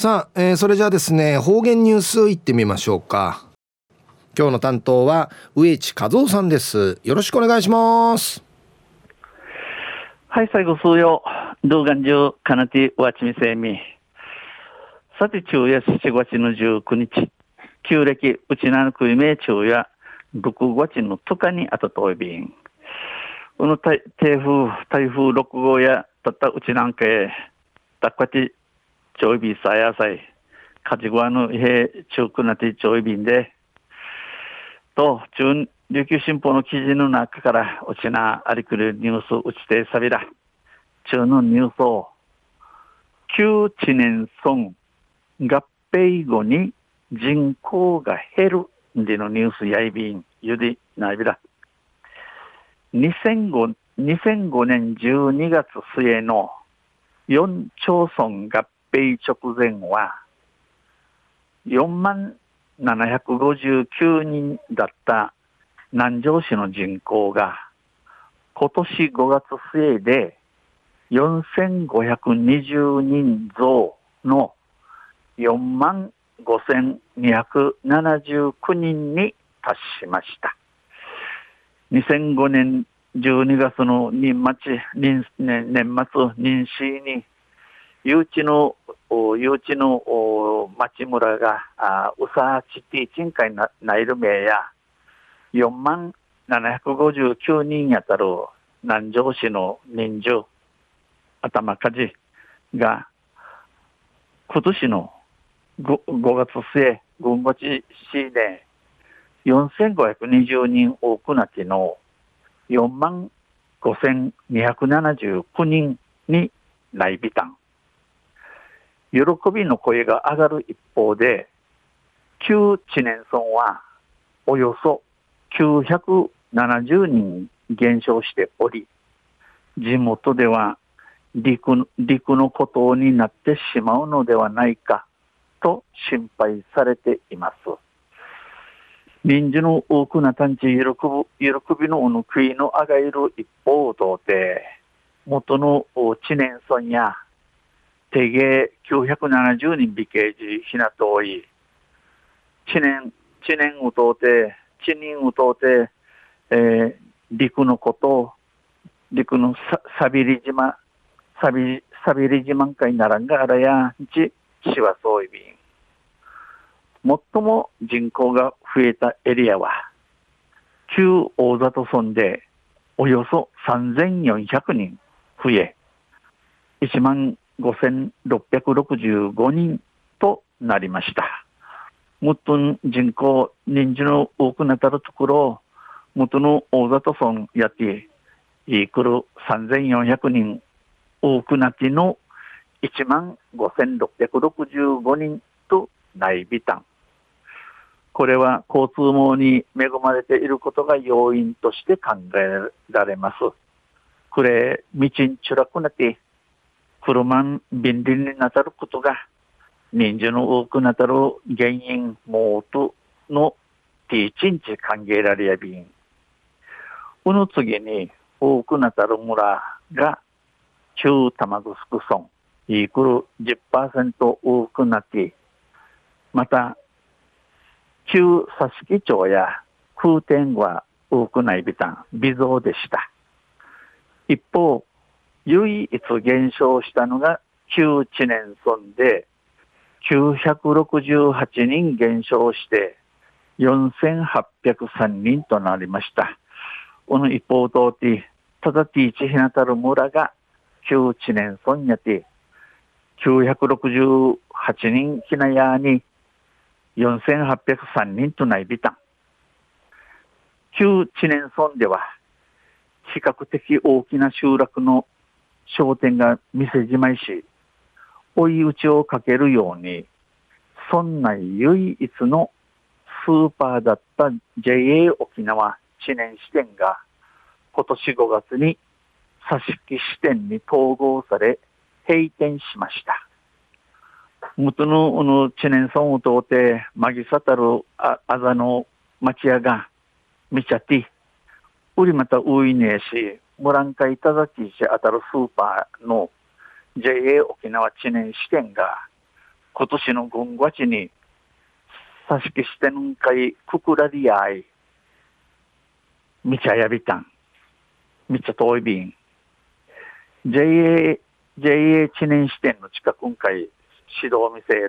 さあ、えー、それじゃあですね方言ニュースいってみましょうか。今日の担当は植地和夫さんです。よろしくお願いします。はい最後数曜動画中かなてわちみせみ。さて昼夜7月の19日。旧暦うちなのくいめ昼夜。6月の10日にあたといびん。この台風台風6号やたったうちなんかへ。たっかちちょいびさやさい、かじごわのへ中くなってちょいびんで、と、中、琉球新報の記事の中から、うちなありくるニュースうちてさびら、中のニュースを、旧知年村合併後に人口が減るでのニュースやいびん、ゆでないびら。2005, 2005年12月末の4町村合併直前は、4万759人だった南城市の人口が、今年5月末で4520人増の4万5279人に達しました。2005年12月の年末、年年末、年始に誘致の、誘致の町村が、あうさちて賃貸なないる名や、4万759人やたる南城市の人数、頭火事が、今年の 5, 5月末、軍町市で4520人多くなっての4万5279人に来びたん。喜びの声が上がる一方で、旧知念村はおよそ970人減少しており、地元では陸陸の孤島になってしまうのではないかと心配されています。臨時の多くな探知喜ぶ喜びのおぬくいのあがいる一方で、元の知念村や定芸970人美形寺ひなとい、知念、知念うとうて、知人うとうて、えー、陸のこと、陸のささびり島、さび、さびり島んかいならんがあらや、ち、しわそういびん。最も人口が増えたエリアは、旧大里村でおよそ3400人増え、1万5665人となりました。もっと人口、人数の多くなったところ、元の大里村やって、いくる3400人多くなっての1万5665人とないびたん。これは交通網に恵まれていることが要因として考えられます。これ、道にちらくなって、車便利になさることが、人数の多くなたる原因もとのティーチンチ歓迎られやびん。この次に多くなたる村が中玉城村、イークル10%多くなって、また、旧佐敷町や空天は多くないビタン、微増でした。一方、唯一減少したのが旧知念村で968人減少して4803人となりました。この一方通ってただティーチひなたる村が旧知念村やて968人ひなやに4803人とないびたん。旧知念村では比較的大きな集落の商店が店じまいし、追い打ちをかけるように、村内唯一のスーパーだった JA 沖縄知念支店が今年5月に佐敷支店に統合され閉店しました。元のの知念村を通って、まぎさたるああざの町屋が見ちゃって、売りまた多いねえし、モランカイタザキし当たるスーパーの JA 沖縄知念支店が今年の軍月に、さしきしてんかい、くくらりあい、みちゃやびたん、みちゃ遠いびん、JA、JA 知念支店の近くんかい、指導を見せる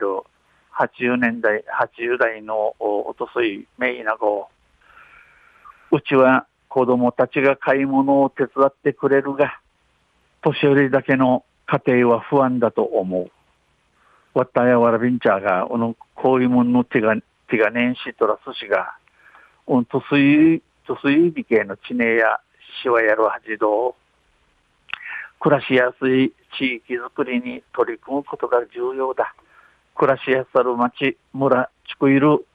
80年代、80代のおとすいめいなご、うちは子供たちが買い物を手伝ってくれるが、年寄りだけの家庭は不安だと思う。わったやわらびんちゃが、おの、こういうものの手が、手がねんしとらすしが、うん、とすい、とすいびけの地名やしわやるはじど暮らしやすい地域づくりに取り組むことが重要だ。暮らしやすさる町、村、地区いる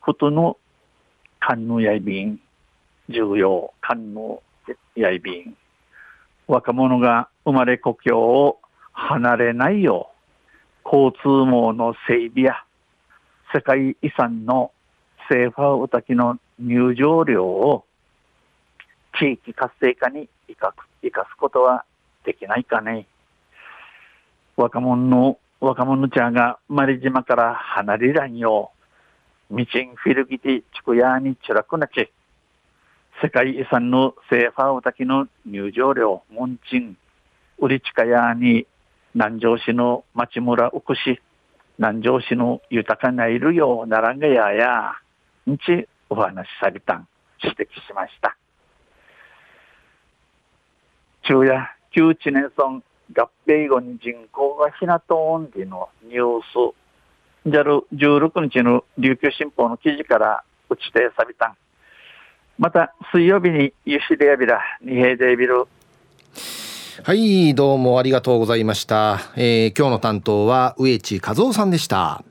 ことの官のやいびん、重要、官のやいびん。若者が生まれ故郷を離れないよう、交通網の整備や世界遺産のセーファーウタキの入場料を地域活性化に生か生かすことはできないかね。若者の、若者ちゃんがマリ島から離れらんよう、道んフィルギティ地区屋にちらくなち、世界遺産のセーファーウタキの入場料、モンチン、売り近屋に南城市の町村うくし、南城市の豊かないるようならんがやや、んちお話しされたん、指摘しました。昼夜、旧知年村合併後に人口がひなとおんでのニュース、じゃる16日の琉球新報の記事から打ちてさびたん。また、水曜日にユシデアビラ、二平デビル、はいどうもありがとうございました、えー、今日の担当は植地和夫さんでした。